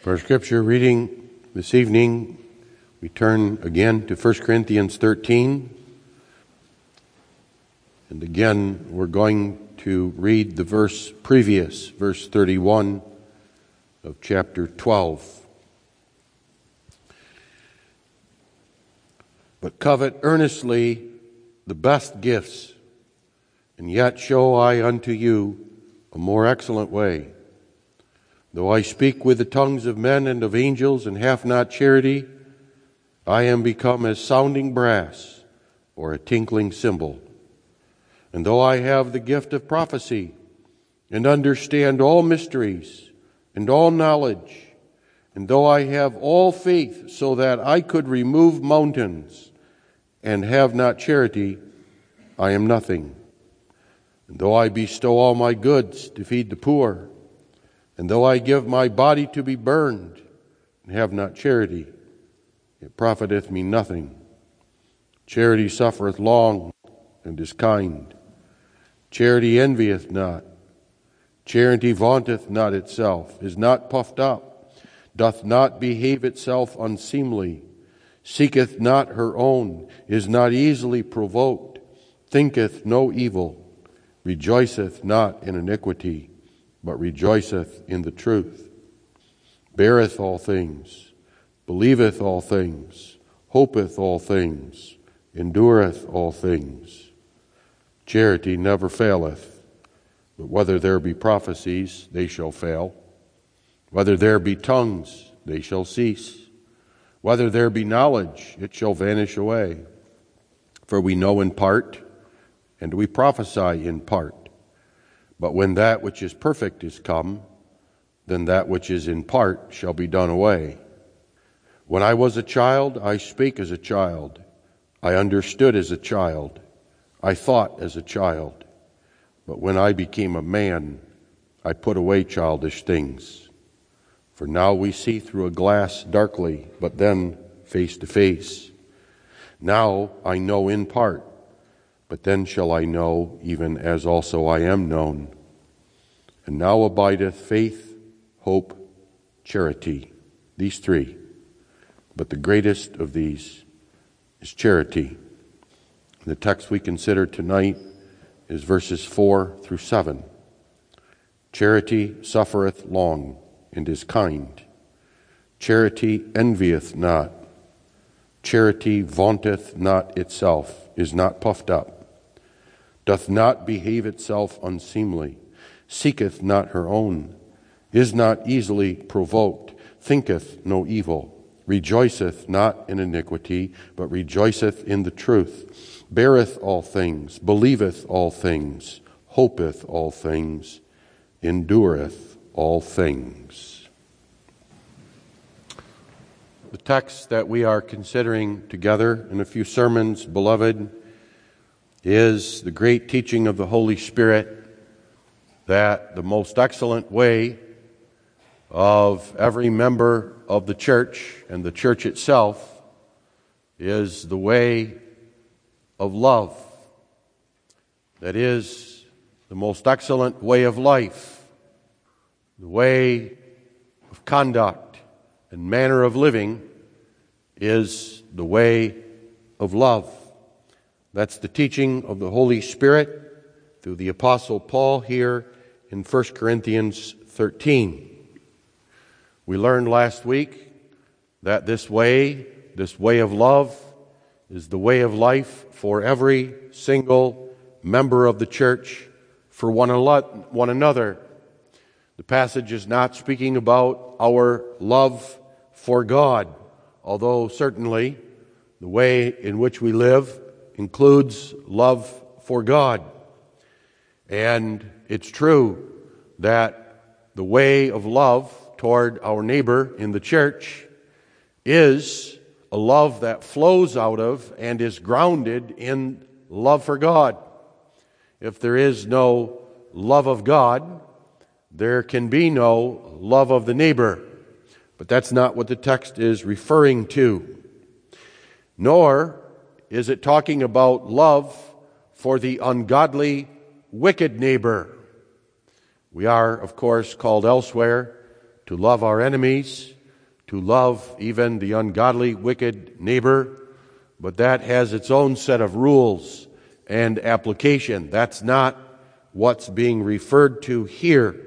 For our scripture reading this evening, we turn again to 1 Corinthians 13. And again, we're going to read the verse previous, verse 31 of chapter 12. But covet earnestly the best gifts, and yet show I unto you a more excellent way. Though I speak with the tongues of men and of angels and have not charity, I am become as sounding brass or a tinkling cymbal. And though I have the gift of prophecy and understand all mysteries and all knowledge, and though I have all faith so that I could remove mountains and have not charity, I am nothing. And though I bestow all my goods to feed the poor, and though I give my body to be burned and have not charity, it profiteth me nothing. Charity suffereth long and is kind. Charity envieth not. Charity vaunteth not itself, is not puffed up, doth not behave itself unseemly, seeketh not her own, is not easily provoked, thinketh no evil, rejoiceth not in iniquity but rejoiceth in the truth, beareth all things, believeth all things, hopeth all things, endureth all things. Charity never faileth, but whether there be prophecies, they shall fail. Whether there be tongues, they shall cease. Whether there be knowledge, it shall vanish away. For we know in part, and we prophesy in part. But when that which is perfect is come, then that which is in part shall be done away. When I was a child, I spake as a child. I understood as a child. I thought as a child. But when I became a man, I put away childish things. For now we see through a glass darkly, but then face to face. Now I know in part but then shall I know, even as also I am known. And now abideth faith, hope, charity, these three. But the greatest of these is charity. The text we consider tonight is verses 4 through 7. Charity suffereth long and is kind. Charity envieth not. Charity vaunteth not itself, is not puffed up doth not behave itself unseemly, seeketh not her own, is not easily provoked, thinketh no evil, rejoiceth not in iniquity, but rejoiceth in the truth, beareth all things, believeth all things, hopeth all things, endureth all things. The text that we are considering together in a few sermons, beloved, is the great teaching of the Holy Spirit that the most excellent way of every member of the church and the church itself is the way of love. That is the most excellent way of life, the way of conduct and manner of living is the way of love. That's the teaching of the Holy Spirit through the Apostle Paul here in 1 Corinthians 13. We learned last week that this way, this way of love, is the way of life for every single member of the church, for one, one another. The passage is not speaking about our love for God, although certainly the way in which we live includes love for God. And it's true that the way of love toward our neighbor in the church is a love that flows out of and is grounded in love for God. If there is no love of God, there can be no love of the neighbor. But that's not what the text is referring to. Nor is it talking about love for the ungodly, wicked neighbor? We are, of course, called elsewhere to love our enemies, to love even the ungodly, wicked neighbor, but that has its own set of rules and application. That's not what's being referred to here.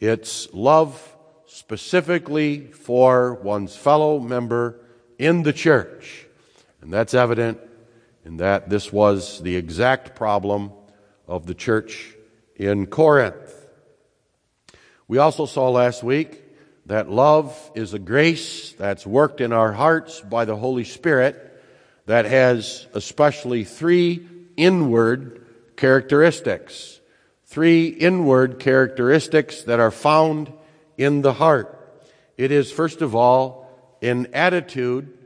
It's love specifically for one's fellow member in the church. And that's evident in that this was the exact problem of the church in Corinth. We also saw last week that love is a grace that's worked in our hearts by the Holy Spirit that has especially three inward characteristics. Three inward characteristics that are found in the heart. It is, first of all, an attitude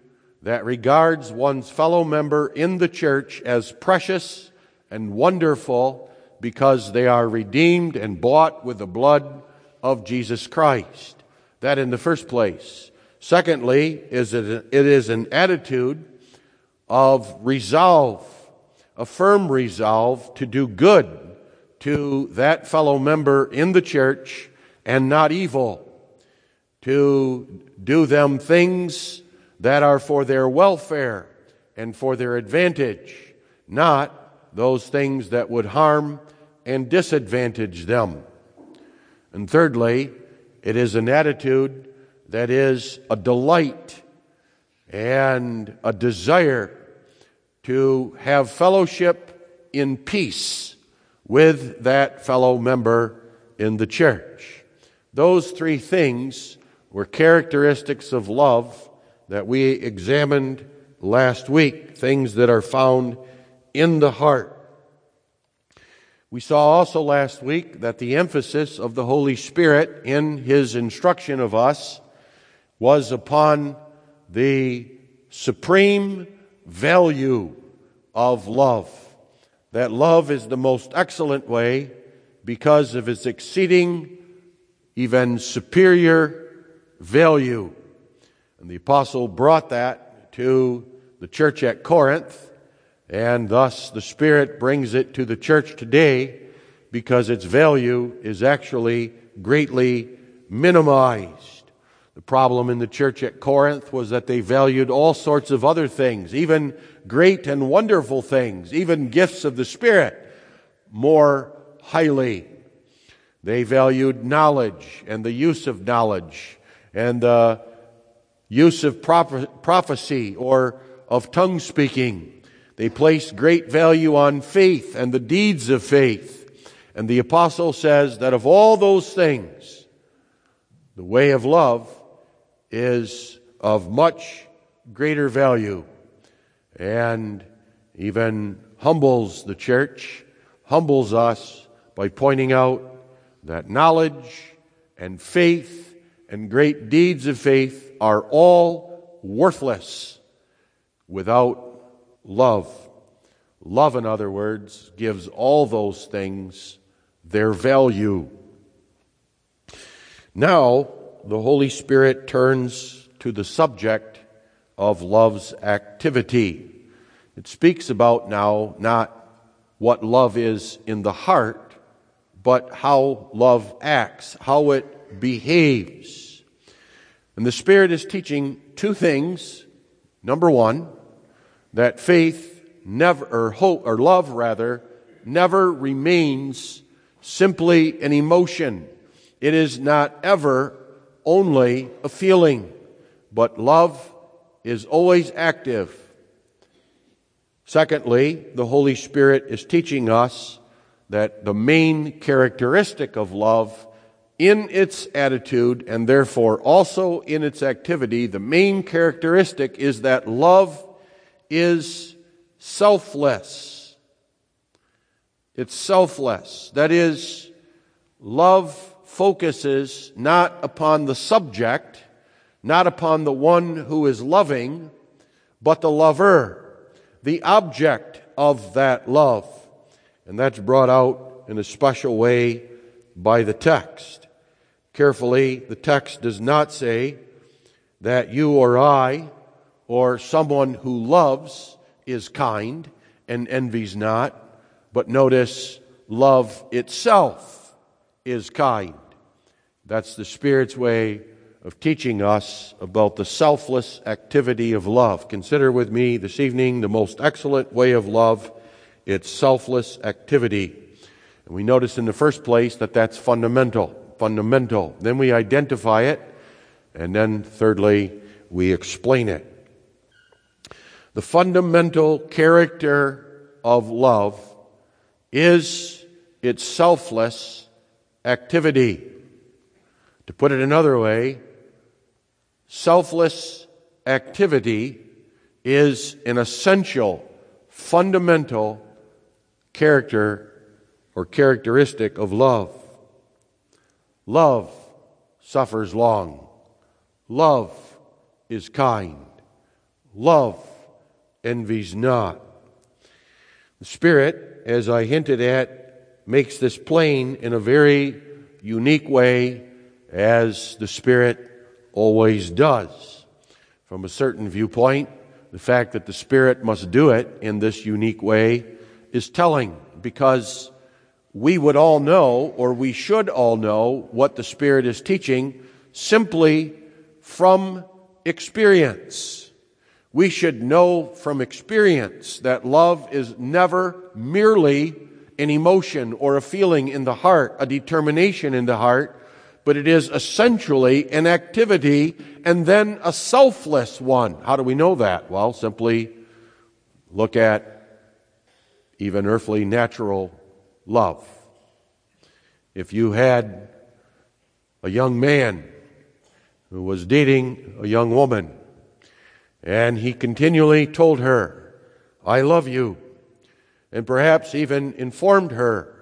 that regards one's fellow member in the church as precious and wonderful because they are redeemed and bought with the blood of Jesus Christ. That in the first place. Secondly, is it, it is an attitude of resolve, a firm resolve to do good to that fellow member in the church and not evil, to do them things that are for their welfare and for their advantage, not those things that would harm and disadvantage them. And thirdly, it is an attitude that is a delight and a desire to have fellowship in peace with that fellow member in the church. Those three things were characteristics of love that we examined last week, things that are found in the heart. We saw also last week that the emphasis of the Holy Spirit in his instruction of us was upon the supreme value of love. That love is the most excellent way because of its exceeding, even superior value. And the apostle brought that to the church at Corinth, and thus the Spirit brings it to the church today because its value is actually greatly minimized. The problem in the church at Corinth was that they valued all sorts of other things, even great and wonderful things, even gifts of the Spirit, more highly. They valued knowledge and the use of knowledge and the use of prophecy or of tongue speaking. They placed great value on faith and the deeds of faith. And the apostle says that of all those things, the way of love is of much greater value and even humbles the church, humbles us by pointing out that knowledge and faith and great deeds of faith are all worthless without love. Love, in other words, gives all those things their value. Now, the Holy Spirit turns to the subject of love's activity. It speaks about now not what love is in the heart, but how love acts, how it behaves. And the Spirit is teaching two things. Number one, that faith never, or hope, or love rather, never remains simply an emotion. It is not ever only a feeling, but love is always active. Secondly, the Holy Spirit is teaching us that the main characteristic of love in its attitude and therefore also in its activity, the main characteristic is that love is selfless. It's selfless. That is, love focuses not upon the subject, not upon the one who is loving, but the lover, the object of that love. And that's brought out in a special way by the text carefully, the text does not say that you or I or someone who loves is kind and envies not, but notice love itself is kind. That's the Spirit's way of teaching us about the selfless activity of love. Consider with me this evening the most excellent way of love, its selfless activity. And we notice in the first place that that's fundamental. Fundamental. Then we identify it, and then thirdly, we explain it. The fundamental character of love is its selfless activity. To put it another way, selfless activity is an essential, fundamental character or characteristic of love. Love suffers long. Love is kind. Love envies not. The Spirit, as I hinted at, makes this plain in a very unique way, as the Spirit always does. From a certain viewpoint, the fact that the Spirit must do it in this unique way is telling because we would all know, or we should all know, what the Spirit is teaching simply from experience. We should know from experience that love is never merely an emotion or a feeling in the heart, a determination in the heart, but it is essentially an activity and then a selfless one. How do we know that? Well, simply look at even earthly natural love. If you had a young man who was dating a young woman, and he continually told her, I love you, and perhaps even informed her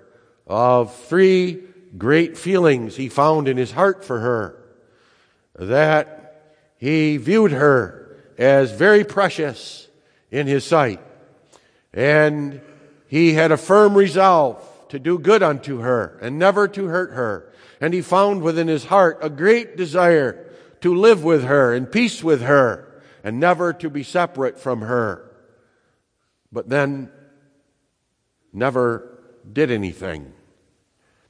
of three great feelings he found in his heart for her, that he viewed her as very precious in his sight, and he had a firm resolve to do good unto her and never to hurt her. And he found within his heart a great desire to live with her in peace with her and never to be separate from her. But then never did anything,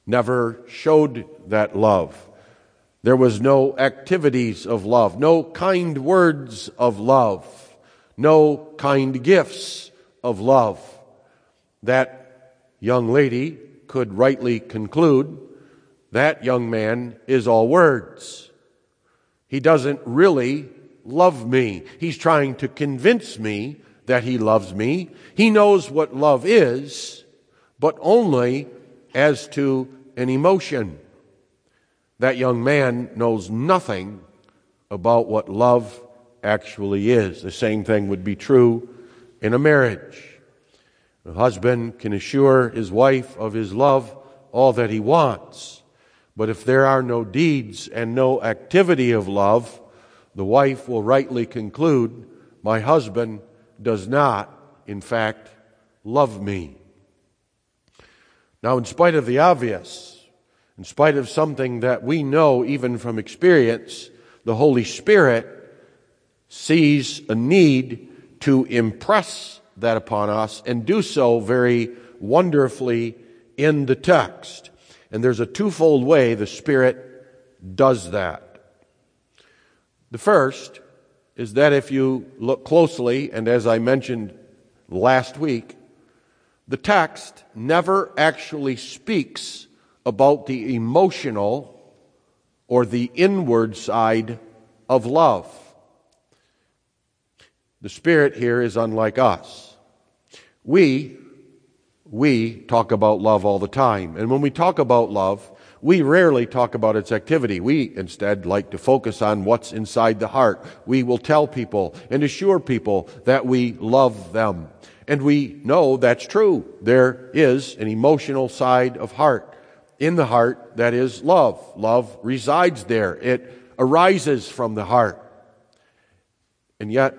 never showed that love. There was no activities of love, no kind words of love, no kind gifts of love. That young lady could rightly conclude that young man is all words. He doesn't really love me. He's trying to convince me that he loves me. He knows what love is, but only as to an emotion. That young man knows nothing about what love actually is. The same thing would be true in a marriage. The husband can assure his wife of his love all that he wants. But if there are no deeds and no activity of love, the wife will rightly conclude, My husband does not, in fact, love me. Now, in spite of the obvious, in spite of something that we know even from experience, the Holy Spirit sees a need to impress that upon us and do so very wonderfully in the text. And there's a twofold way the Spirit does that. The first is that if you look closely, and as I mentioned last week, the text never actually speaks about the emotional or the inward side of love. The Spirit here is unlike us. We we talk about love all the time. And when we talk about love, we rarely talk about its activity. We instead like to focus on what's inside the heart. We will tell people and assure people that we love them. And we know that's true. There is an emotional side of heart. In the heart, that is love. Love resides there. It arises from the heart. And yet,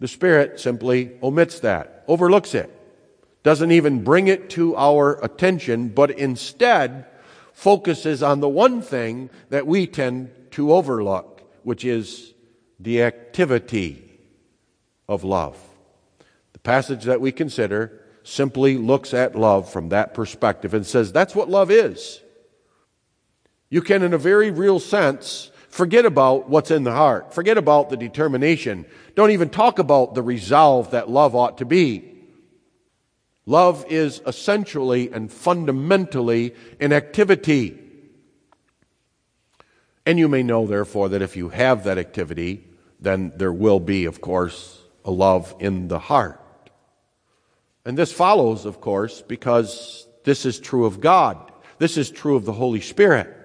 the Spirit simply omits that, overlooks it doesn't even bring it to our attention, but instead focuses on the one thing that we tend to overlook, which is the activity of love. The passage that we consider simply looks at love from that perspective and says that's what love is. You can, in a very real sense, forget about what's in the heart. Forget about the determination. Don't even talk about the resolve that love ought to be. Love is essentially and fundamentally an activity. And you may know, therefore, that if you have that activity, then there will be, of course, a love in the heart. And this follows, of course, because this is true of God. This is true of the Holy Spirit.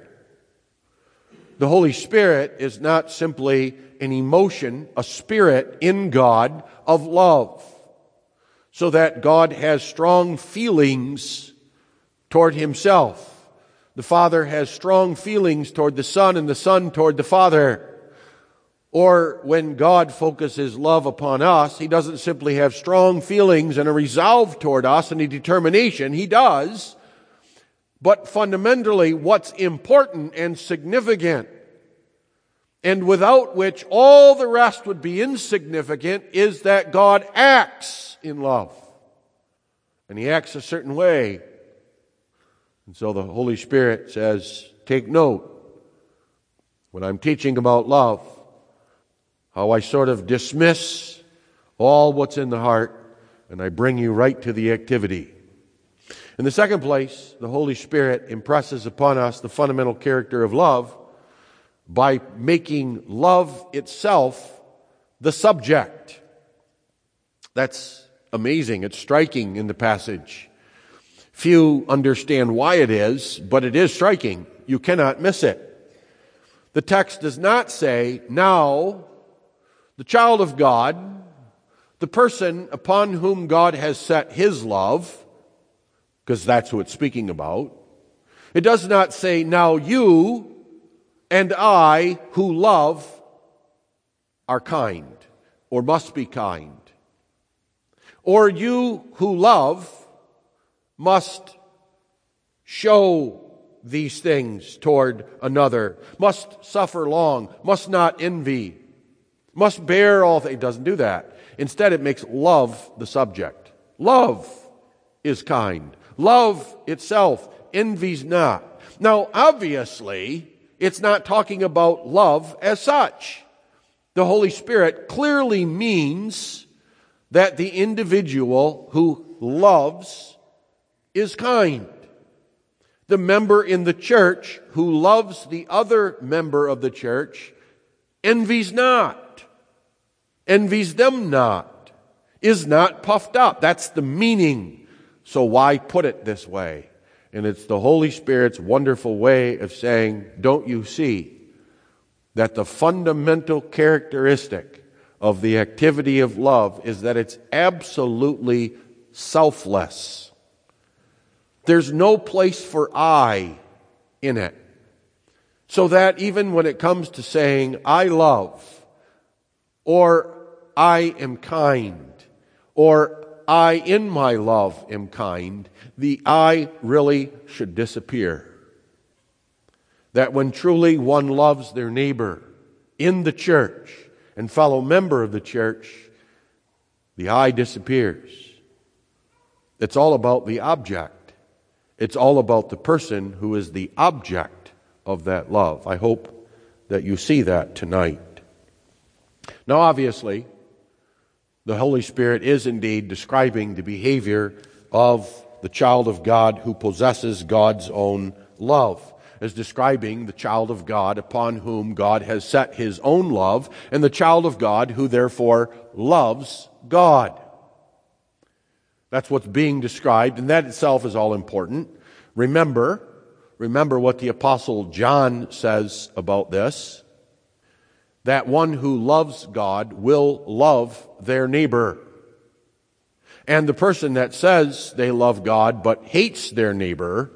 The Holy Spirit is not simply an emotion, a spirit in God of love, so that God has strong feelings toward Himself. The Father has strong feelings toward the Son and the Son toward the Father. Or when God focuses love upon us, He doesn't simply have strong feelings and a resolve toward us and a determination. He does. But fundamentally, what's important and significant, and without which all the rest would be insignificant, is that God acts in love. And He acts a certain way. And so the Holy Spirit says, take note when I'm teaching about love, how I sort of dismiss all what's in the heart and I bring you right to the activity. In the second place, the Holy Spirit impresses upon us the fundamental character of love by making love itself the subject. That's amazing. It's striking in the passage. Few understand why it is, but it is striking. You cannot miss it. The text does not say, now, the child of God, the person upon whom God has set his love, because that's who it's speaking about. It does not say, now you and I who love are kind or must be kind. Or you who love must show these things toward another, must suffer long, must not envy, must bear all things. It doesn't do that. Instead, it makes love the subject. Love is kind. Love itself envies not. Now, obviously, it's not talking about love as such. The Holy Spirit clearly means that the individual who loves is kind. The member in the church who loves the other member of the church envies not, envies them not, is not puffed up. That's the meaning so why put it this way? And it's the Holy Spirit's wonderful way of saying, don't you see that the fundamental characteristic of the activity of love is that it's absolutely selfless. There's no place for I in it. So that even when it comes to saying, I love, or I am kind, or I in my love am kind, the I really should disappear. That when truly one loves their neighbor in the church and fellow member of the church, the I disappears. It's all about the object. It's all about the person who is the object of that love. I hope that you see that tonight. Now, obviously, the Holy Spirit is indeed describing the behavior of the child of God who possesses God's own love, as describing the child of God upon whom God has set his own love, and the child of God who therefore loves God. That's what's being described, and that itself is all important. Remember, remember what the apostle John says about this that one who loves God will love their neighbor. And the person that says they love God but hates their neighbor,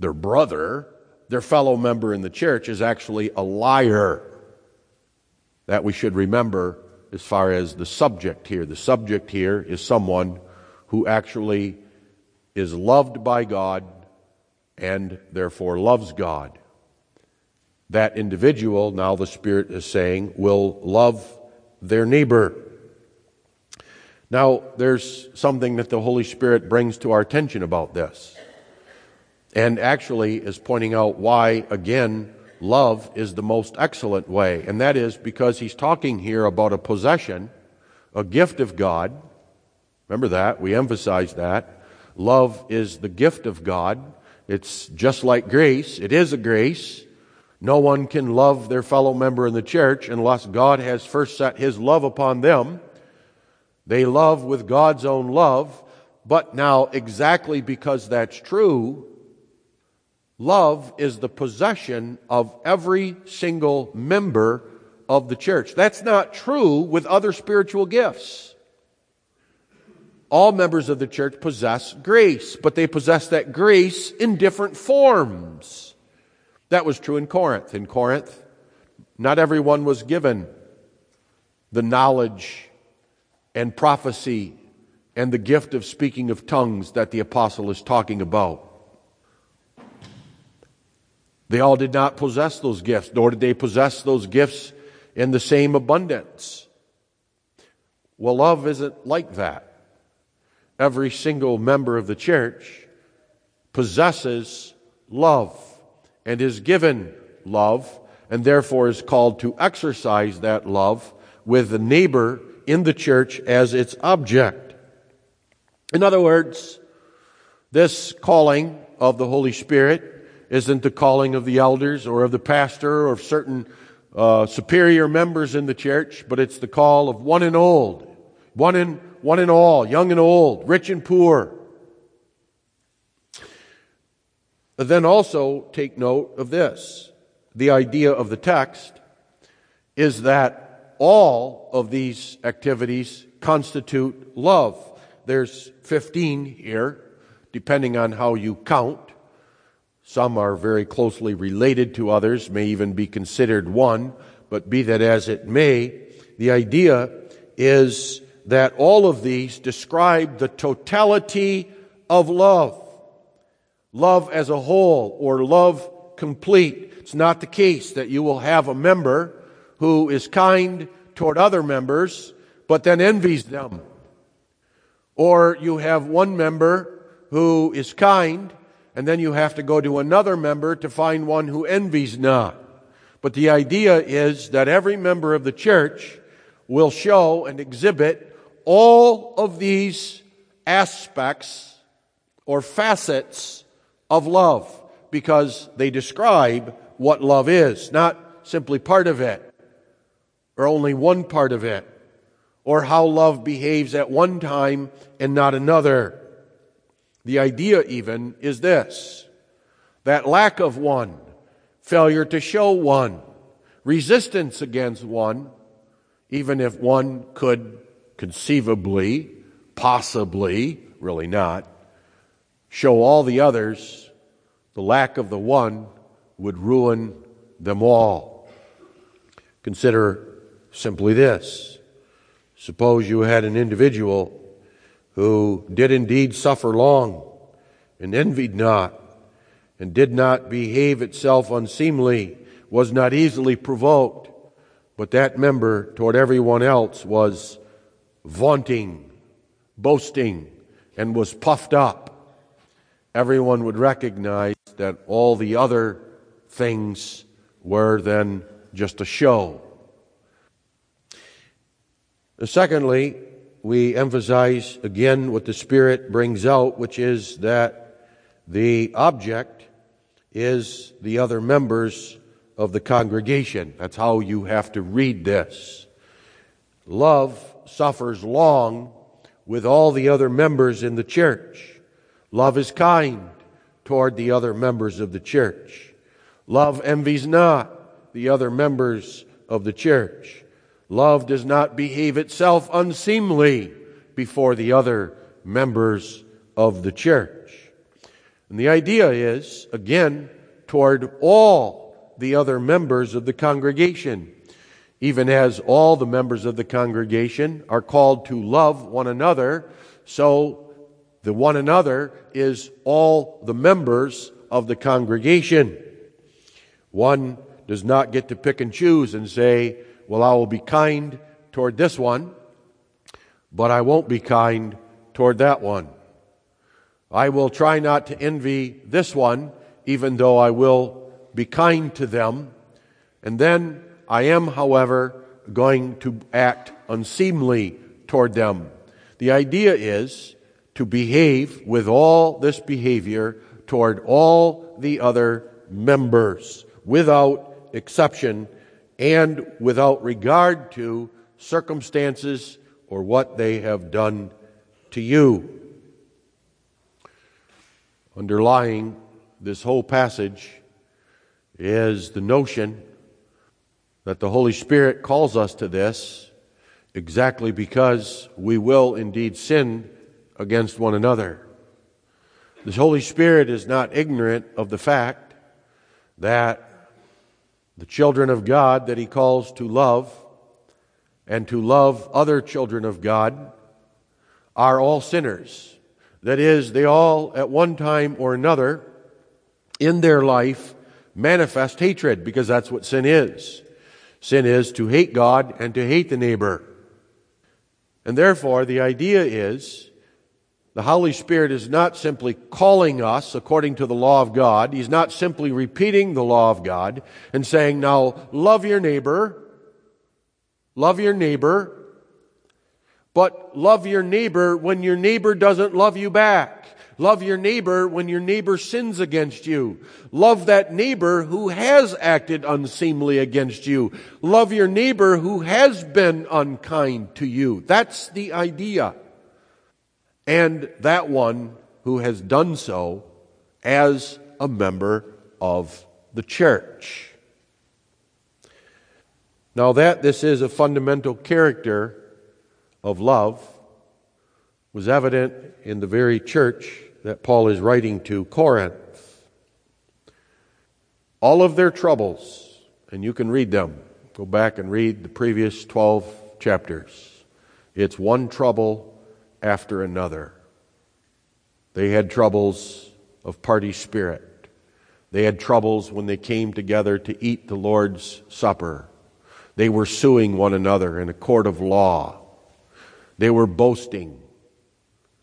their brother, their fellow member in the church is actually a liar. That we should remember as far as the subject here. The subject here is someone who actually is loved by God and therefore loves God that individual, now the Spirit is saying, will love their neighbor. Now, there's something that the Holy Spirit brings to our attention about this. and actually is pointing out why, again, love is the most excellent way. And that is because he's talking here about a possession, a gift of God. Remember that? We emphasize that. Love is the gift of God. It's just like grace. It is a grace. No one can love their fellow member in the church unless God has first set his love upon them. They love with God's own love. But now, exactly because that's true, love is the possession of every single member of the church. That's not true with other spiritual gifts. All members of the church possess grace, but they possess that grace in different forms. That was true in Corinth. In Corinth, not everyone was given the knowledge and prophecy and the gift of speaking of tongues that the apostle is talking about. They all did not possess those gifts, nor did they possess those gifts in the same abundance. Well, love isn't like that. Every single member of the church possesses love and is given love and therefore is called to exercise that love with the neighbor in the church as its object. In other words, this calling of the Holy Spirit isn't the calling of the elders or of the pastor or of certain uh, superior members in the church, but it's the call of one and old, one and one and all, young and old, rich and poor, Then also take note of this. The idea of the text is that all of these activities constitute love. There's 15 here, depending on how you count. Some are very closely related to others, may even be considered one, but be that as it may, the idea is that all of these describe the totality of love love as a whole or love complete. It's not the case that you will have a member who is kind toward other members, but then envies them. Or you have one member who is kind, and then you have to go to another member to find one who envies not. But the idea is that every member of the church will show and exhibit all of these aspects or facets of love because they describe what love is, not simply part of it or only one part of it or how love behaves at one time and not another. The idea even is this that lack of one, failure to show one, resistance against one, even if one could conceivably, possibly, really not, show all the others, the lack of the one would ruin them all. Consider simply this. Suppose you had an individual who did indeed suffer long and envied not and did not behave itself unseemly, was not easily provoked, but that member toward everyone else was vaunting, boasting, and was puffed up everyone would recognize that all the other things were then just a show. Secondly, we emphasize again what the Spirit brings out, which is that the object is the other members of the congregation. That's how you have to read this. Love suffers long with all the other members in the church. Love is kind toward the other members of the church. Love envies not the other members of the church. Love does not behave itself unseemly before the other members of the church. And the idea is, again, toward all the other members of the congregation. Even as all the members of the congregation are called to love one another, so the one another is all the members of the congregation. One does not get to pick and choose and say, well, I will be kind toward this one, but I won't be kind toward that one. I will try not to envy this one, even though I will be kind to them. And then I am, however, going to act unseemly toward them. The idea is to behave with all this behavior toward all the other members without exception and without regard to circumstances or what they have done to you. Underlying this whole passage is the notion that the Holy Spirit calls us to this exactly because we will indeed sin against one another. The Holy Spirit is not ignorant of the fact that the children of God that He calls to love and to love other children of God are all sinners. That is, they all, at one time or another, in their life, manifest hatred, because that's what sin is. Sin is to hate God and to hate the neighbor. And therefore, the idea is the Holy Spirit is not simply calling us according to the law of God. He's not simply repeating the law of God and saying, now love your neighbor, love your neighbor, but love your neighbor when your neighbor doesn't love you back. Love your neighbor when your neighbor sins against you. Love that neighbor who has acted unseemly against you. Love your neighbor who has been unkind to you. That's the idea. And that one who has done so as a member of the church. Now that this is a fundamental character of love was evident in the very church that Paul is writing to Corinth. All of their troubles, and you can read them, go back and read the previous 12 chapters. It's one trouble after another. They had troubles of party spirit. They had troubles when they came together to eat the Lord's Supper. They were suing one another in a court of law. They were boasting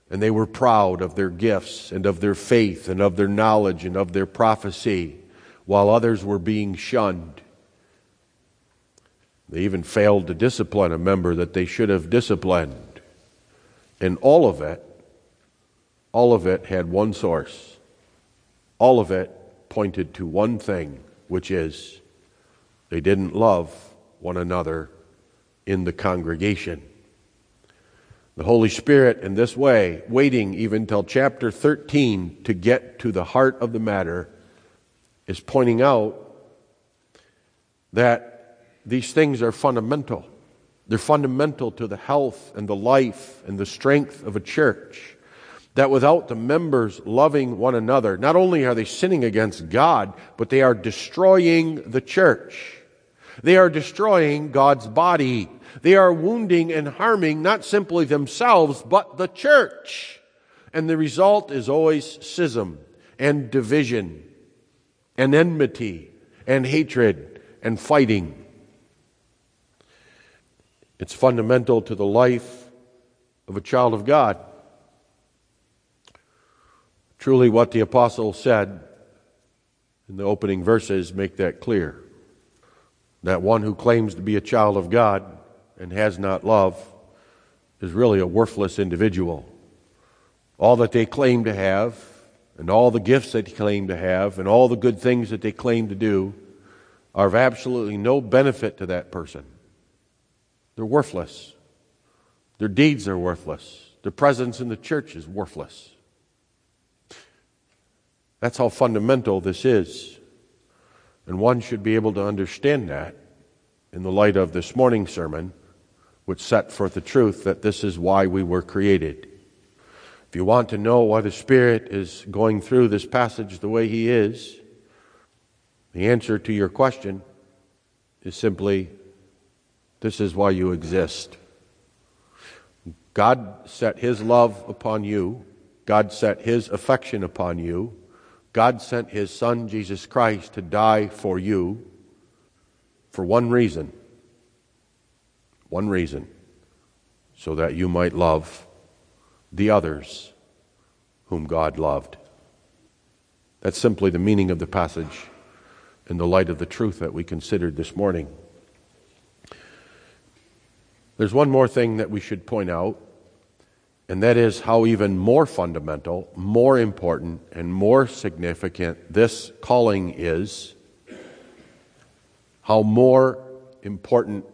and they were proud of their gifts and of their faith and of their knowledge and of their prophecy, while others were being shunned. They even failed to discipline a member that they should have disciplined. And all of it, all of it had one source. All of it pointed to one thing, which is they didn't love one another in the congregation. The Holy Spirit, in this way, waiting even till chapter 13 to get to the heart of the matter, is pointing out that these things are fundamental. They're fundamental to the health and the life and the strength of a church. That without the members loving one another, not only are they sinning against God, but they are destroying the church. They are destroying God's body. They are wounding and harming not simply themselves, but the church. And the result is always schism and division and enmity and hatred and fighting. It's fundamental to the life of a child of God. Truly, what the apostle said in the opening verses make that clear. That one who claims to be a child of God and has not love is really a worthless individual. All that they claim to have, and all the gifts that they claim to have, and all the good things that they claim to do are of absolutely no benefit to that person. They're worthless. Their deeds are worthless. Their presence in the church is worthless. That's how fundamental this is. And one should be able to understand that in the light of this morning's sermon which set forth the truth that this is why we were created. If you want to know why the Spirit is going through this passage the way He is, the answer to your question is simply this is why you exist. God set His love upon you, God set His affection upon you, God sent His Son, Jesus Christ, to die for you for one reason one reason so that you might love the others whom God loved. That's simply the meaning of the passage in the light of the truth that we considered this morning. There's one more thing that we should point out, and that is how even more fundamental, more important, and more significant this calling is. How more important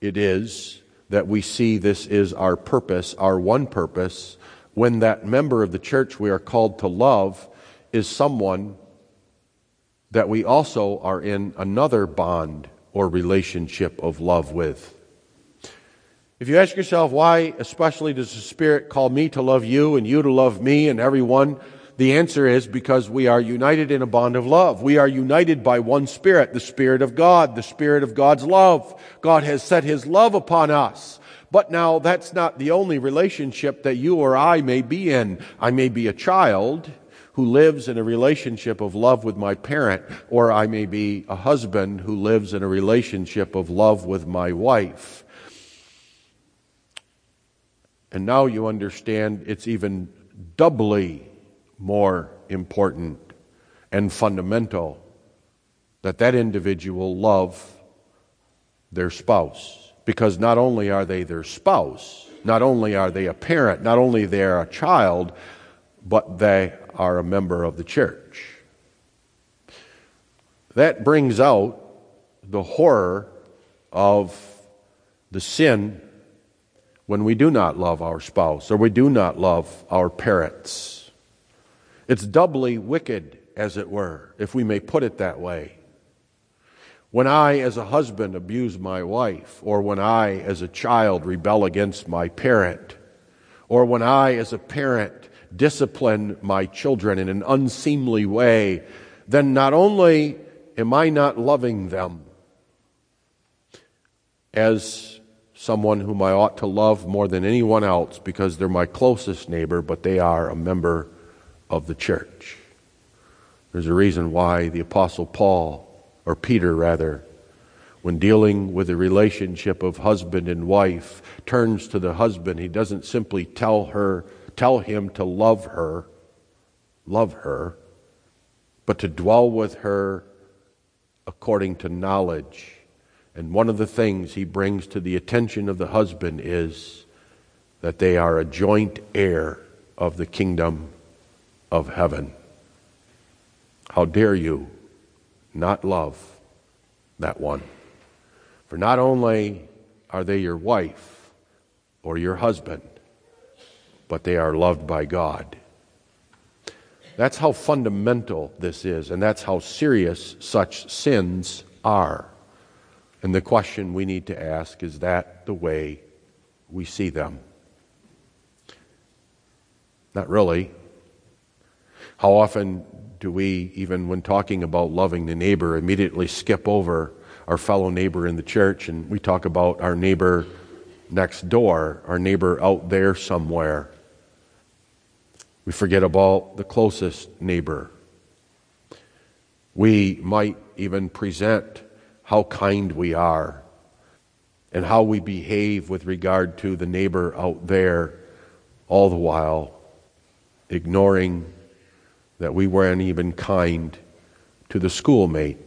it is that we see this is our purpose, our one purpose, when that member of the church we are called to love is someone that we also are in another bond or relationship of love with. If you ask yourself, why especially does the Spirit call me to love you and you to love me and everyone? The answer is because we are united in a bond of love. We are united by one Spirit, the Spirit of God, the Spirit of God's love. God has set His love upon us. But now that's not the only relationship that you or I may be in. I may be a child who lives in a relationship of love with my parent, or I may be a husband who lives in a relationship of love with my wife. And now you understand it's even doubly more important and fundamental that that individual love their spouse. Because not only are they their spouse, not only are they a parent, not only they are a child, but they are a member of the church. That brings out the horror of the sin when we do not love our spouse or we do not love our parents. It's doubly wicked, as it were, if we may put it that way. When I, as a husband, abuse my wife, or when I, as a child, rebel against my parent, or when I, as a parent, discipline my children in an unseemly way, then not only am I not loving them as someone whom I ought to love more than anyone else because they're my closest neighbor, but they are a member of the church. There's a reason why the Apostle Paul, or Peter rather, when dealing with the relationship of husband and wife, turns to the husband. He doesn't simply tell her, tell him to love her, love her, but to dwell with her according to knowledge and one of the things he brings to the attention of the husband is that they are a joint heir of the kingdom of heaven. How dare you not love that one? For not only are they your wife or your husband, but they are loved by God. That's how fundamental this is, and that's how serious such sins are. And the question we need to ask is that the way we see them? Not really. How often do we, even when talking about loving the neighbor, immediately skip over our fellow neighbor in the church and we talk about our neighbor next door, our neighbor out there somewhere? We forget about the closest neighbor. We might even present how kind we are and how we behave with regard to the neighbor out there, all the while ignoring that we weren't even kind to the schoolmate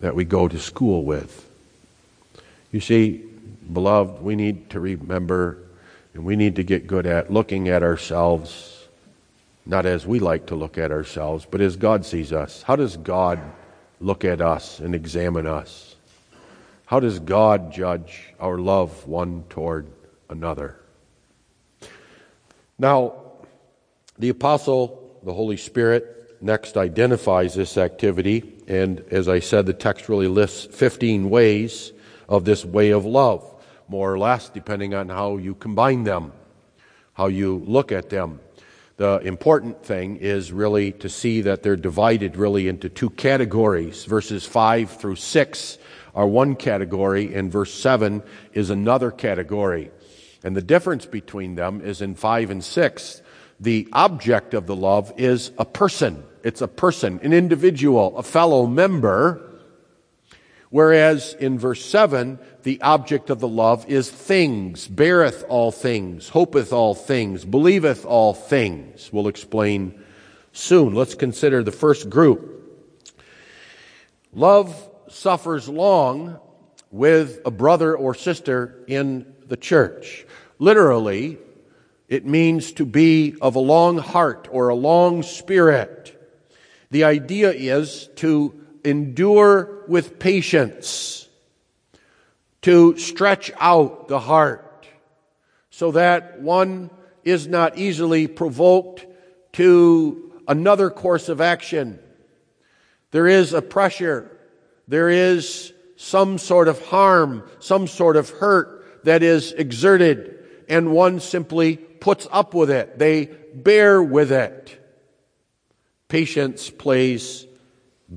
that we go to school with. You see, beloved, we need to remember and we need to get good at looking at ourselves, not as we like to look at ourselves, but as God sees us. How does God look at us and examine us? How does God judge our love one toward another? Now, the apostle, the Holy Spirit, next identifies this activity. And as I said, the text really lists 15 ways of this way of love, more or less, depending on how you combine them, how you look at them. The important thing is really to see that they're divided really into two categories. Verses 5 through 6 are one category, and verse 7 is another category. And the difference between them is in 5 and 6, the object of the love is a person. It's a person, an individual, a fellow member. Whereas in verse 7, the object of the love is things, beareth all things, hopeth all things, believeth all things. We'll explain soon. Let's consider the first group. Love suffers long with a brother or sister in the church. Literally, it means to be of a long heart or a long spirit. The idea is to endure with patience, to stretch out the heart so that one is not easily provoked to another course of action. There is a pressure. There is some sort of harm, some sort of hurt that is exerted, and one simply puts up with it. They bear with it. Patience plays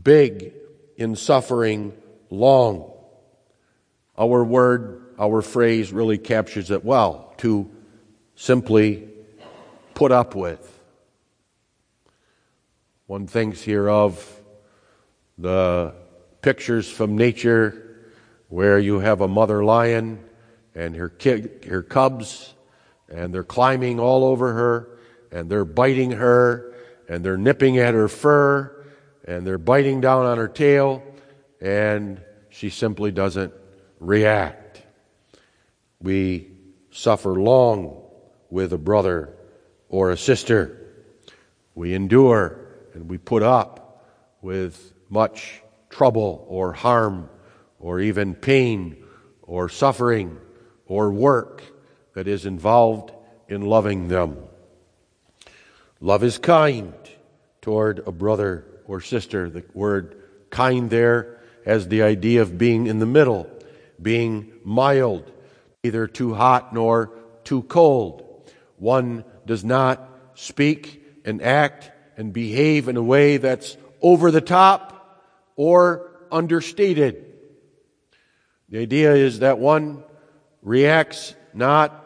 big in suffering long. Our word, our phrase really captures it well to simply put up with. One thinks here of the pictures from nature where you have a mother lion and her, kid, her cubs, and they're climbing all over her, and they're biting her, and they're nipping at her fur, and they're biting down on her tail, and she simply doesn't react. We suffer long with a brother or a sister. We endure and we put up with much trouble or harm or even pain or suffering or work that is involved in loving them. Love is kind toward a brother or sister. The word kind there has the idea of being in the middle, being mild, neither too hot nor too cold. One does not speak and act and behave in a way that's over the top or understated. The idea is that one reacts not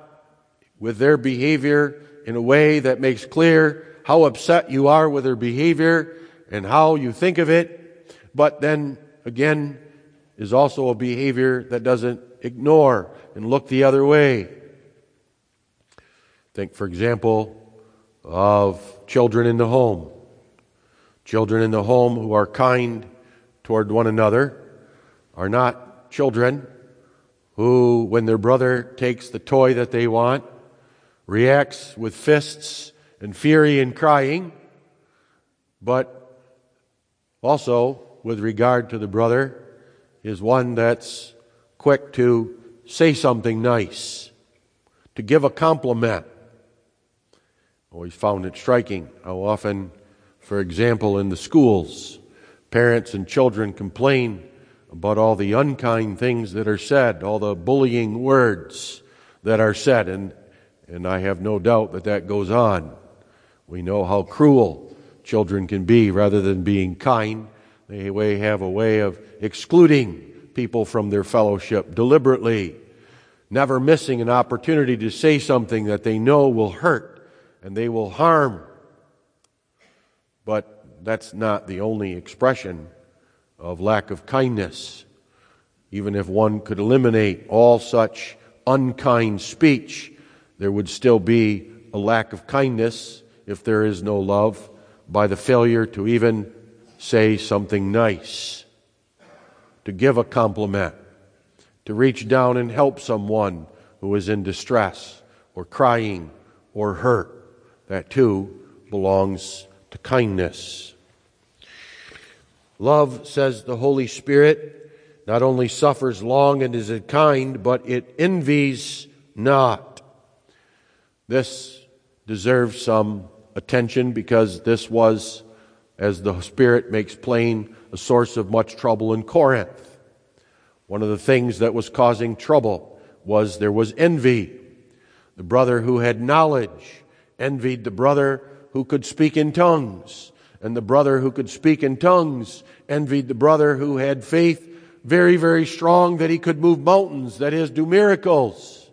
with their behavior in a way that makes clear how upset you are with their behavior and how you think of it, but then again is also a behavior that doesn't ignore and look the other way. Think, for example, of children in the home. Children in the home who are kind toward one another are not children who, when their brother takes the toy that they want, reacts with fists and fury and crying, but also, with regard to the brother, is one that's quick to say something nice, to give a compliment. Always found it striking how often, for example, in the schools, parents and children complain about all the unkind things that are said, all the bullying words that are said, and, and I have no doubt that that goes on. We know how cruel children can be rather than being kind. They have a way of excluding people from their fellowship deliberately, never missing an opportunity to say something that they know will hurt and they will harm. That's not the only expression of lack of kindness. Even if one could eliminate all such unkind speech, there would still be a lack of kindness if there is no love by the failure to even say something nice, to give a compliment, to reach down and help someone who is in distress or crying or hurt. That too belongs to kindness. Love, says the Holy Spirit, not only suffers long and is kind, but it envies not. This deserves some attention because this was, as the Spirit makes plain, a source of much trouble in Corinth. One of the things that was causing trouble was there was envy. The brother who had knowledge envied the brother who could speak in tongues, and the brother who could speak in tongues envied the brother who had faith very, very strong that he could move mountains, that is, do miracles.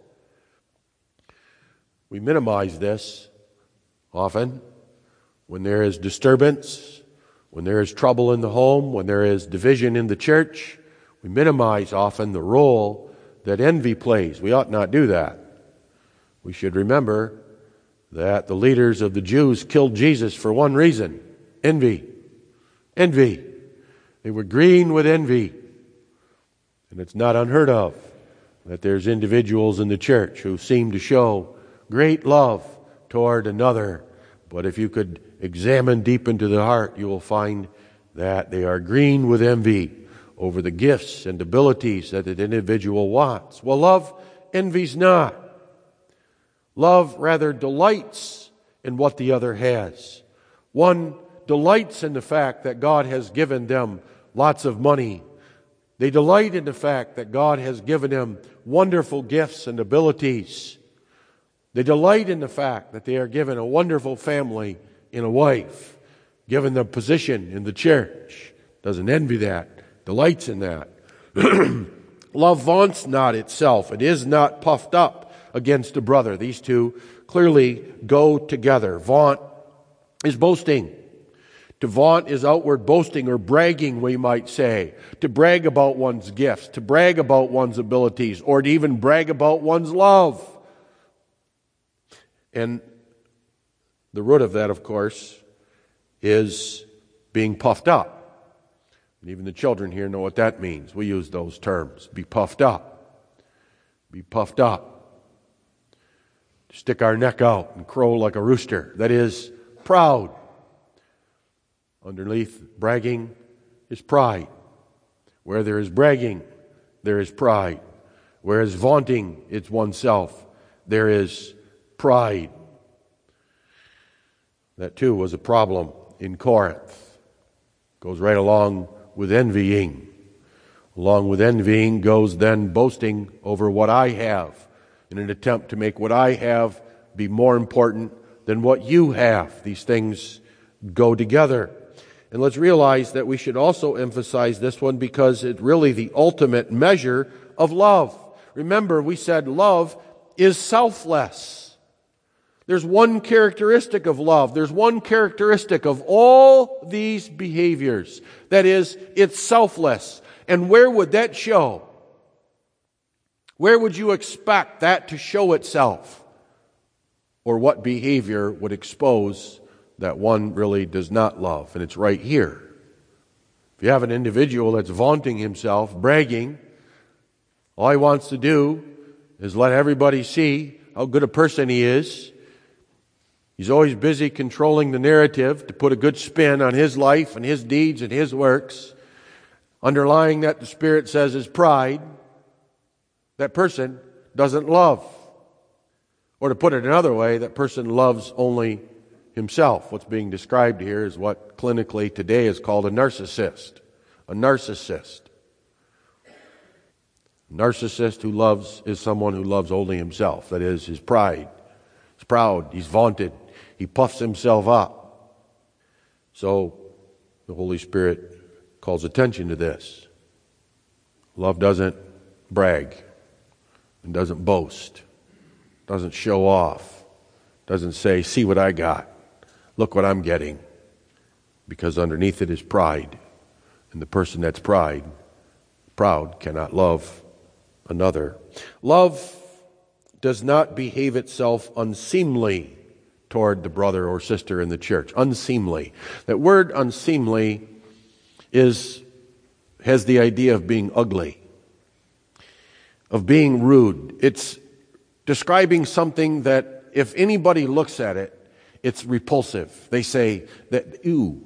We minimize this often when there is disturbance, when there is trouble in the home, when there is division in the church, We minimize often the role that envy plays. We ought not do that. We should remember that the leaders of the Jews killed Jesus for one reason envy. Envy. They were green with envy. And it's not unheard of that there's individuals in the church who seem to show great love toward another. But if you could examine deep into the heart, you will find that they are green with envy over the gifts and abilities that an individual wants. Well, love envies not. Love rather delights in what the other has. One delights in the fact that God has given them lots of money. They delight in the fact that God has given them wonderful gifts and abilities. They delight in the fact that they are given a wonderful family in a wife, given the position in the church. Doesn't envy that, delights in that. Love vaunts not itself, it is not puffed up against a brother. These two clearly go together. Vaunt is boasting. To vaunt is outward boasting or bragging, we might say. To brag about one's gifts, to brag about one's abilities, or to even brag about one's love. And the root of that, of course, is being puffed up. And even the children here know what that means. We use those terms. Be puffed up. Be puffed up. Stick our neck out and crow like a rooster. That is proud. Underneath bragging is pride. Where there is bragging, there is pride. Whereas vaunting it's oneself, there is pride. That too was a problem in Corinth. Goes right along with envying. Along with envying goes then boasting over what I have in an attempt to make what I have be more important than what you have. These things go together. And let's realize that we should also emphasize this one because it's really the ultimate measure of love. Remember, we said love is selfless. There's one characteristic of love. There's one characteristic of all these behaviors. That is, it's selfless. And where would that show? Where would you expect that to show itself? Or what behavior would expose that one really does not love, and it's right here. If you have an individual that's vaunting himself, bragging, all he wants to do is let everybody see how good a person he is. He's always busy controlling the narrative to put a good spin on his life and his deeds and his works. Underlying that, the Spirit says, is pride. That person doesn't love. Or to put it another way, that person loves only himself. What's being described here is what clinically today is called a narcissist. A narcissist. A narcissist who loves is someone who loves only himself. That is, his pride. He's proud. He's vaunted. He puffs himself up. So the Holy Spirit calls attention to this. Love doesn't brag and doesn't boast, doesn't show off, doesn't say, see what I got. Look what I'm getting. Because underneath it is pride. And the person that's pride, proud cannot love another. Love does not behave itself unseemly toward the brother or sister in the church. Unseemly. That word unseemly is has the idea of being ugly, of being rude. It's describing something that if anybody looks at it, it's repulsive. They say that, ooh.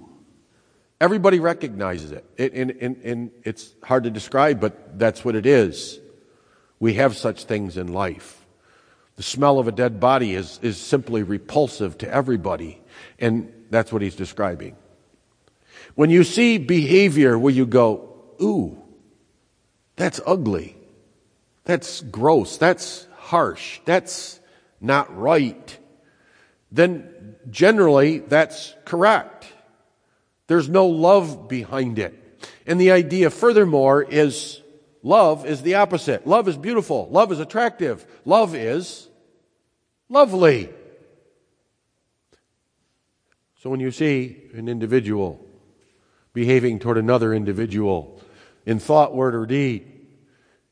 Everybody recognizes it. it and, and, and it's hard to describe, but that's what it is. We have such things in life. The smell of a dead body is, is simply repulsive to everybody. And that's what he's describing. When you see behavior where you go, ooh, that's ugly. That's gross. That's harsh. That's not right. Then generally that's correct. There's no love behind it. And the idea, furthermore, is love is the opposite. Love is beautiful. Love is attractive. Love is lovely. So when you see an individual behaving toward another individual in thought, word, or deed,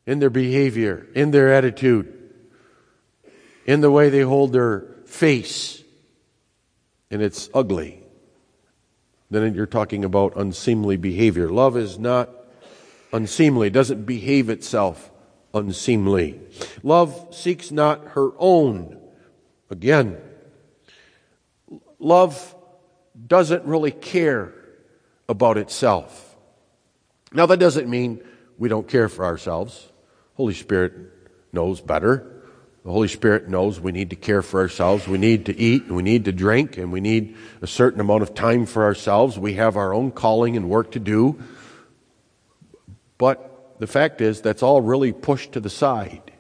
in their behavior, in their attitude, in the way they hold their face, and it's ugly, then you're talking about unseemly behavior. Love is not unseemly, doesn't behave itself unseemly. Love seeks not her own. Again, love doesn't really care about itself. Now, that doesn't mean we don't care for ourselves. Holy Spirit knows better. The Holy Spirit knows we need to care for ourselves. We need to eat, and we need to drink, and we need a certain amount of time for ourselves. We have our own calling and work to do. But the fact is, that's all really pushed to the side.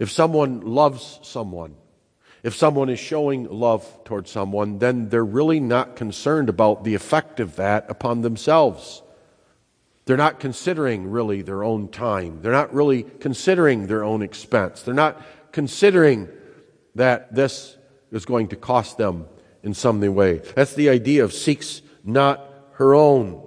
If someone loves someone, if someone is showing love towards someone, then they're really not concerned about the effect of that upon themselves. They're not considering really their own time. They're not really considering their own expense. They're not considering that this is going to cost them in some way. That's the idea of seeks not her own.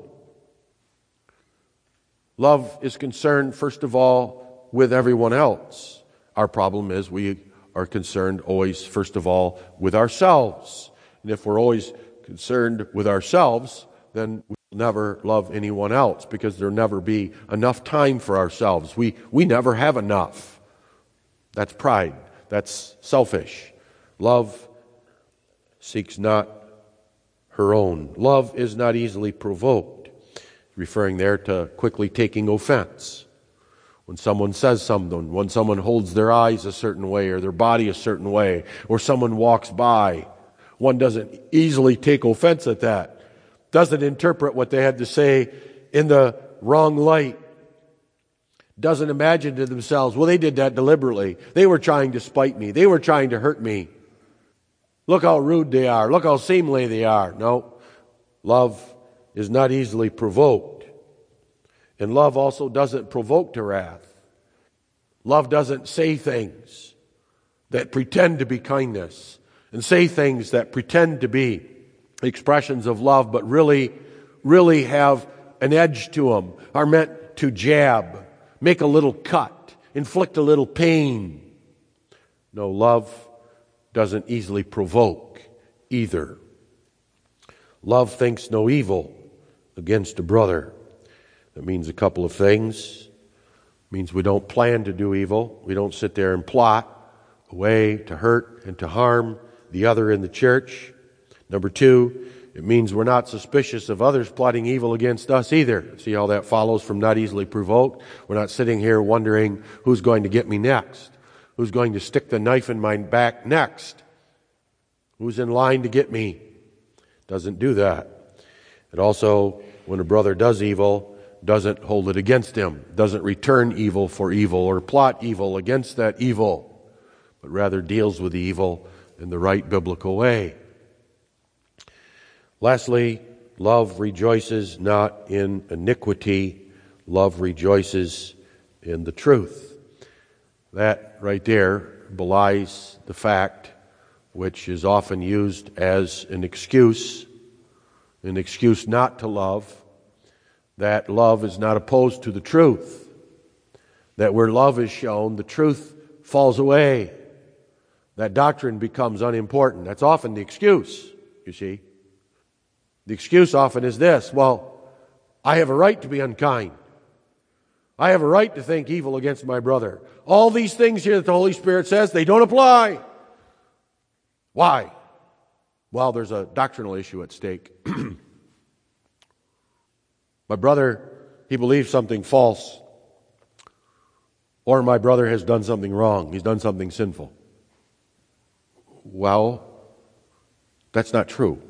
Love is concerned, first of all, with everyone else. Our problem is we are concerned always, first of all, with ourselves. And if we're always concerned with ourselves, then we never love anyone else because there'll never be enough time for ourselves. We, we never have enough. That's pride. That's selfish. Love seeks not her own. Love is not easily provoked, referring there to quickly taking offense. When someone says something, when someone holds their eyes a certain way or their body a certain way, or someone walks by, one doesn't easily take offense at that, doesn't interpret what they had to say in the wrong light, doesn't imagine to themselves, well, they did that deliberately. They were trying to spite me. They were trying to hurt me. Look how rude they are. Look how seemly they are. No, love is not easily provoked. And love also doesn't provoke to wrath. Love doesn't say things that pretend to be kindness and say things that pretend to be expressions of love, but really, really have an edge to them, are meant to jab, make a little cut, inflict a little pain. No, love doesn't easily provoke either. Love thinks no evil against a brother. That means a couple of things. It means we don't plan to do evil. We don't sit there and plot a way to hurt and to harm the other in the church. Number two, it means we're not suspicious of others plotting evil against us either. See how that follows from not easily provoked? We're not sitting here wondering who's going to get me next, who's going to stick the knife in my back next, who's in line to get me. Doesn't do that. It also, when a brother does evil, doesn't hold it against him, doesn't return evil for evil or plot evil against that evil, but rather deals with the evil in the right biblical way. Lastly, love rejoices not in iniquity, love rejoices in the truth. That right there belies the fact, which is often used as an excuse, an excuse not to love that love is not opposed to the truth. That where love is shown, the truth falls away. That doctrine becomes unimportant. That's often the excuse, you see. The excuse often is this well, I have a right to be unkind. I have a right to think evil against my brother. All these things here that the Holy Spirit says, they don't apply. Why? Well, there's a doctrinal issue at stake. My brother, he believes something false. Or my brother has done something wrong. He's done something sinful. Well, that's not true.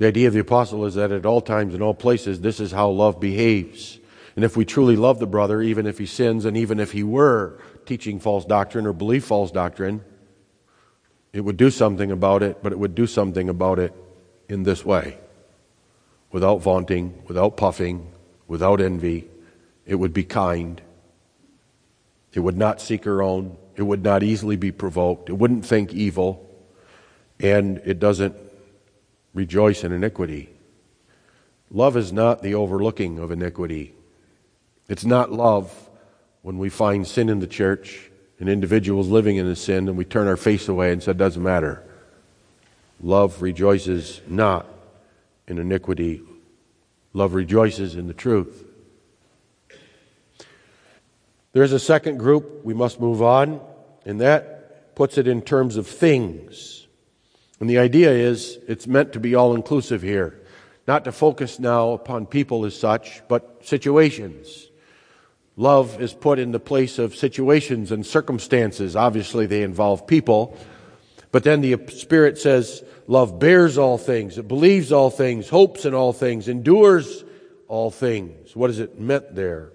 The idea of the apostle is that at all times and all places, this is how love behaves. And if we truly love the brother, even if he sins and even if he were teaching false doctrine or believe false doctrine, it would do something about it, but it would do something about it in this way without vaunting, without puffing, without envy. It would be kind. It would not seek her own. It would not easily be provoked. It wouldn't think evil. And it doesn't rejoice in iniquity. Love is not the overlooking of iniquity. It's not love when we find sin in the church and individuals living in the sin and we turn our face away and say, it doesn't matter. Love rejoices not in iniquity, love rejoices in the truth. There's a second group, we must move on, and that puts it in terms of things. And the idea is it's meant to be all inclusive here, not to focus now upon people as such, but situations. Love is put in the place of situations and circumstances. Obviously, they involve people. But then the Spirit says, love bears all things, it believes all things, hopes in all things, endures all things. What is it meant there?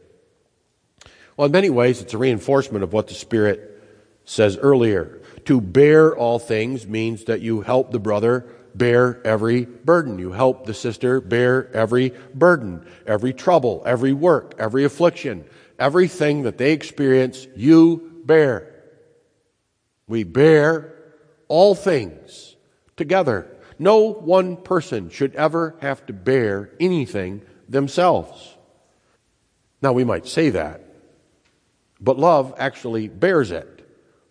Well, in many ways, it's a reinforcement of what the Spirit says earlier. To bear all things means that you help the brother bear every burden. You help the sister bear every burden, every trouble, every work, every affliction, everything that they experience, you bear. We bear all things together. No one person should ever have to bear anything themselves. Now, we might say that, but love actually bears it.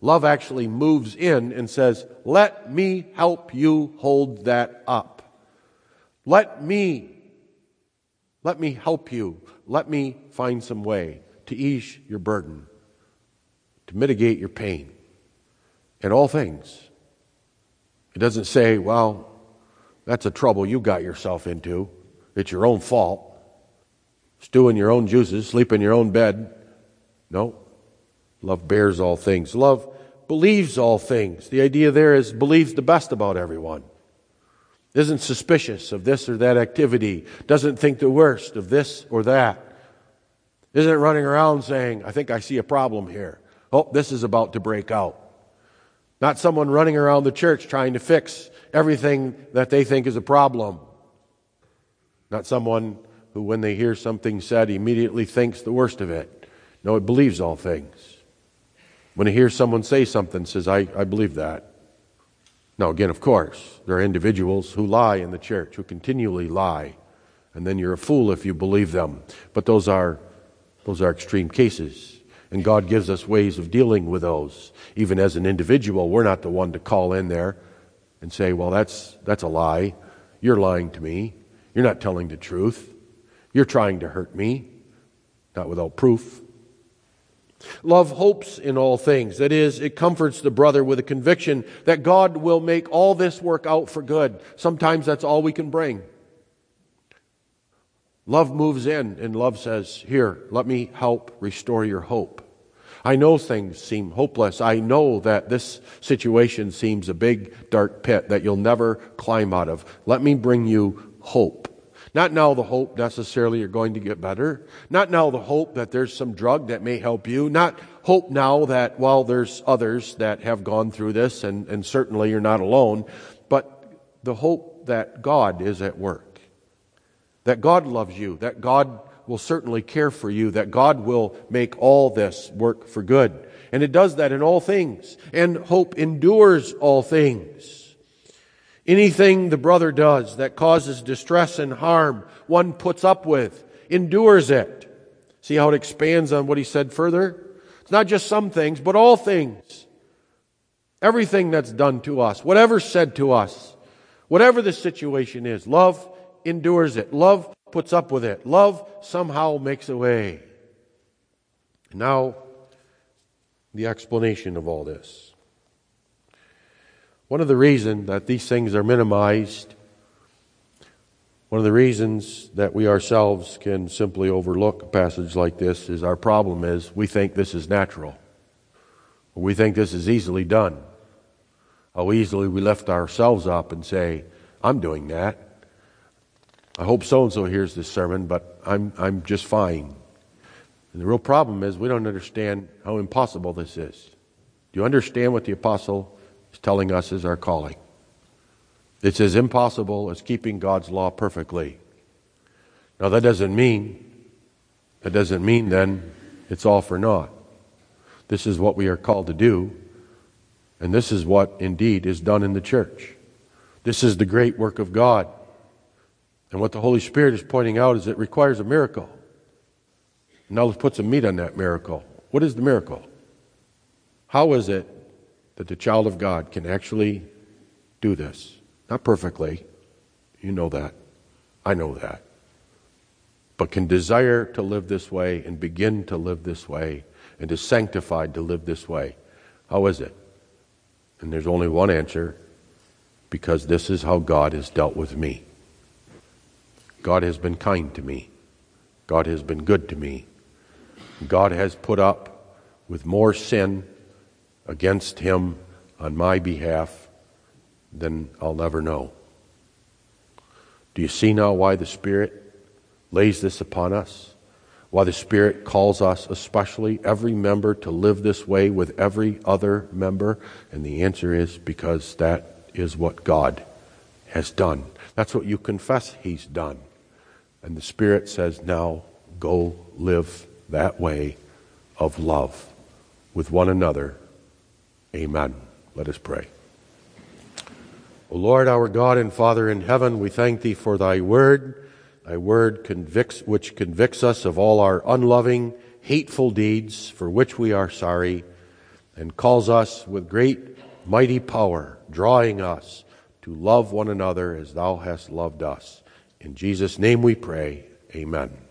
Love actually moves in and says, Let me help you hold that up. Let me, let me help you. Let me find some way to ease your burden, to mitigate your pain, in all things. It doesn't say, well, that's a trouble you got yourself into. It's your own fault. Stew in your own juices, sleep in your own bed. No. Love bears all things. Love believes all things. The idea there is believes the best about everyone. Isn't suspicious of this or that activity. Doesn't think the worst of this or that. Isn't running around saying, I think I see a problem here. Oh, this is about to break out. Not someone running around the church trying to fix everything that they think is a problem. Not someone who, when they hear something said, immediately thinks the worst of it. No, it believes all things. When I hear someone say something, says, I, I believe that. Now, again, of course, there are individuals who lie in the church, who continually lie, and then you're a fool if you believe them. But those are those are extreme cases. And God gives us ways of dealing with those. Even as an individual, we're not the one to call in there and say, well, that's, that's a lie. You're lying to me. You're not telling the truth. You're trying to hurt me. Not without proof. Love hopes in all things. That is, it comforts the brother with a conviction that God will make all this work out for good. Sometimes that's all we can bring. Love moves in and love says, Here, let me help restore your hope. I know things seem hopeless. I know that this situation seems a big dark pit that you'll never climb out of. Let me bring you hope. Not now the hope necessarily you're going to get better. Not now the hope that there's some drug that may help you. Not hope now that, well, there's others that have gone through this and, and certainly you're not alone. But the hope that God is at work that God loves you, that God will certainly care for you, that God will make all this work for good. And it does that in all things. And hope endures all things. Anything the brother does that causes distress and harm, one puts up with, endures it. See how it expands on what he said further? It's not just some things, but all things. Everything that's done to us, whatever's said to us, whatever the situation is, love endures it. Love puts up with it. Love somehow makes a way. Now, the explanation of all this. One of the reasons that these things are minimized, one of the reasons that we ourselves can simply overlook a passage like this is our problem is we think this is natural. We think this is easily done. How easily we lift ourselves up and say, I'm doing that. I hope so and so hears this sermon, but I'm, I'm just fine. And the real problem is we don't understand how impossible this is. Do you understand what the apostle telling us is our calling? It's as impossible as keeping God's law perfectly. Now that doesn't mean that doesn't mean then it's all for naught. This is what we are called to do, and this is what indeed is done in the church. This is the great work of God. And what the Holy Spirit is pointing out is it requires a miracle. Now let's put some meat on that miracle. What is the miracle? How is it that the child of God can actually do this? Not perfectly. You know that. I know that. But can desire to live this way and begin to live this way and is sanctified to live this way. How is it? And there's only one answer because this is how God has dealt with me. God has been kind to me. God has been good to me. God has put up with more sin against him on my behalf then I'll never know. Do you see now why the Spirit lays this upon us? Why the Spirit calls us, especially every member, to live this way with every other member? And the answer is because that is what God has done. That's what you confess He's done. And the Spirit says, now go live that way of love with one another. Amen. Let us pray. O Lord, our God and Father in heaven, we thank Thee for Thy word, Thy word convicts, which convicts us of all our unloving, hateful deeds for which we are sorry, and calls us with great, mighty power, drawing us to love one another as Thou hast loved us. In Jesus' name we pray. Amen.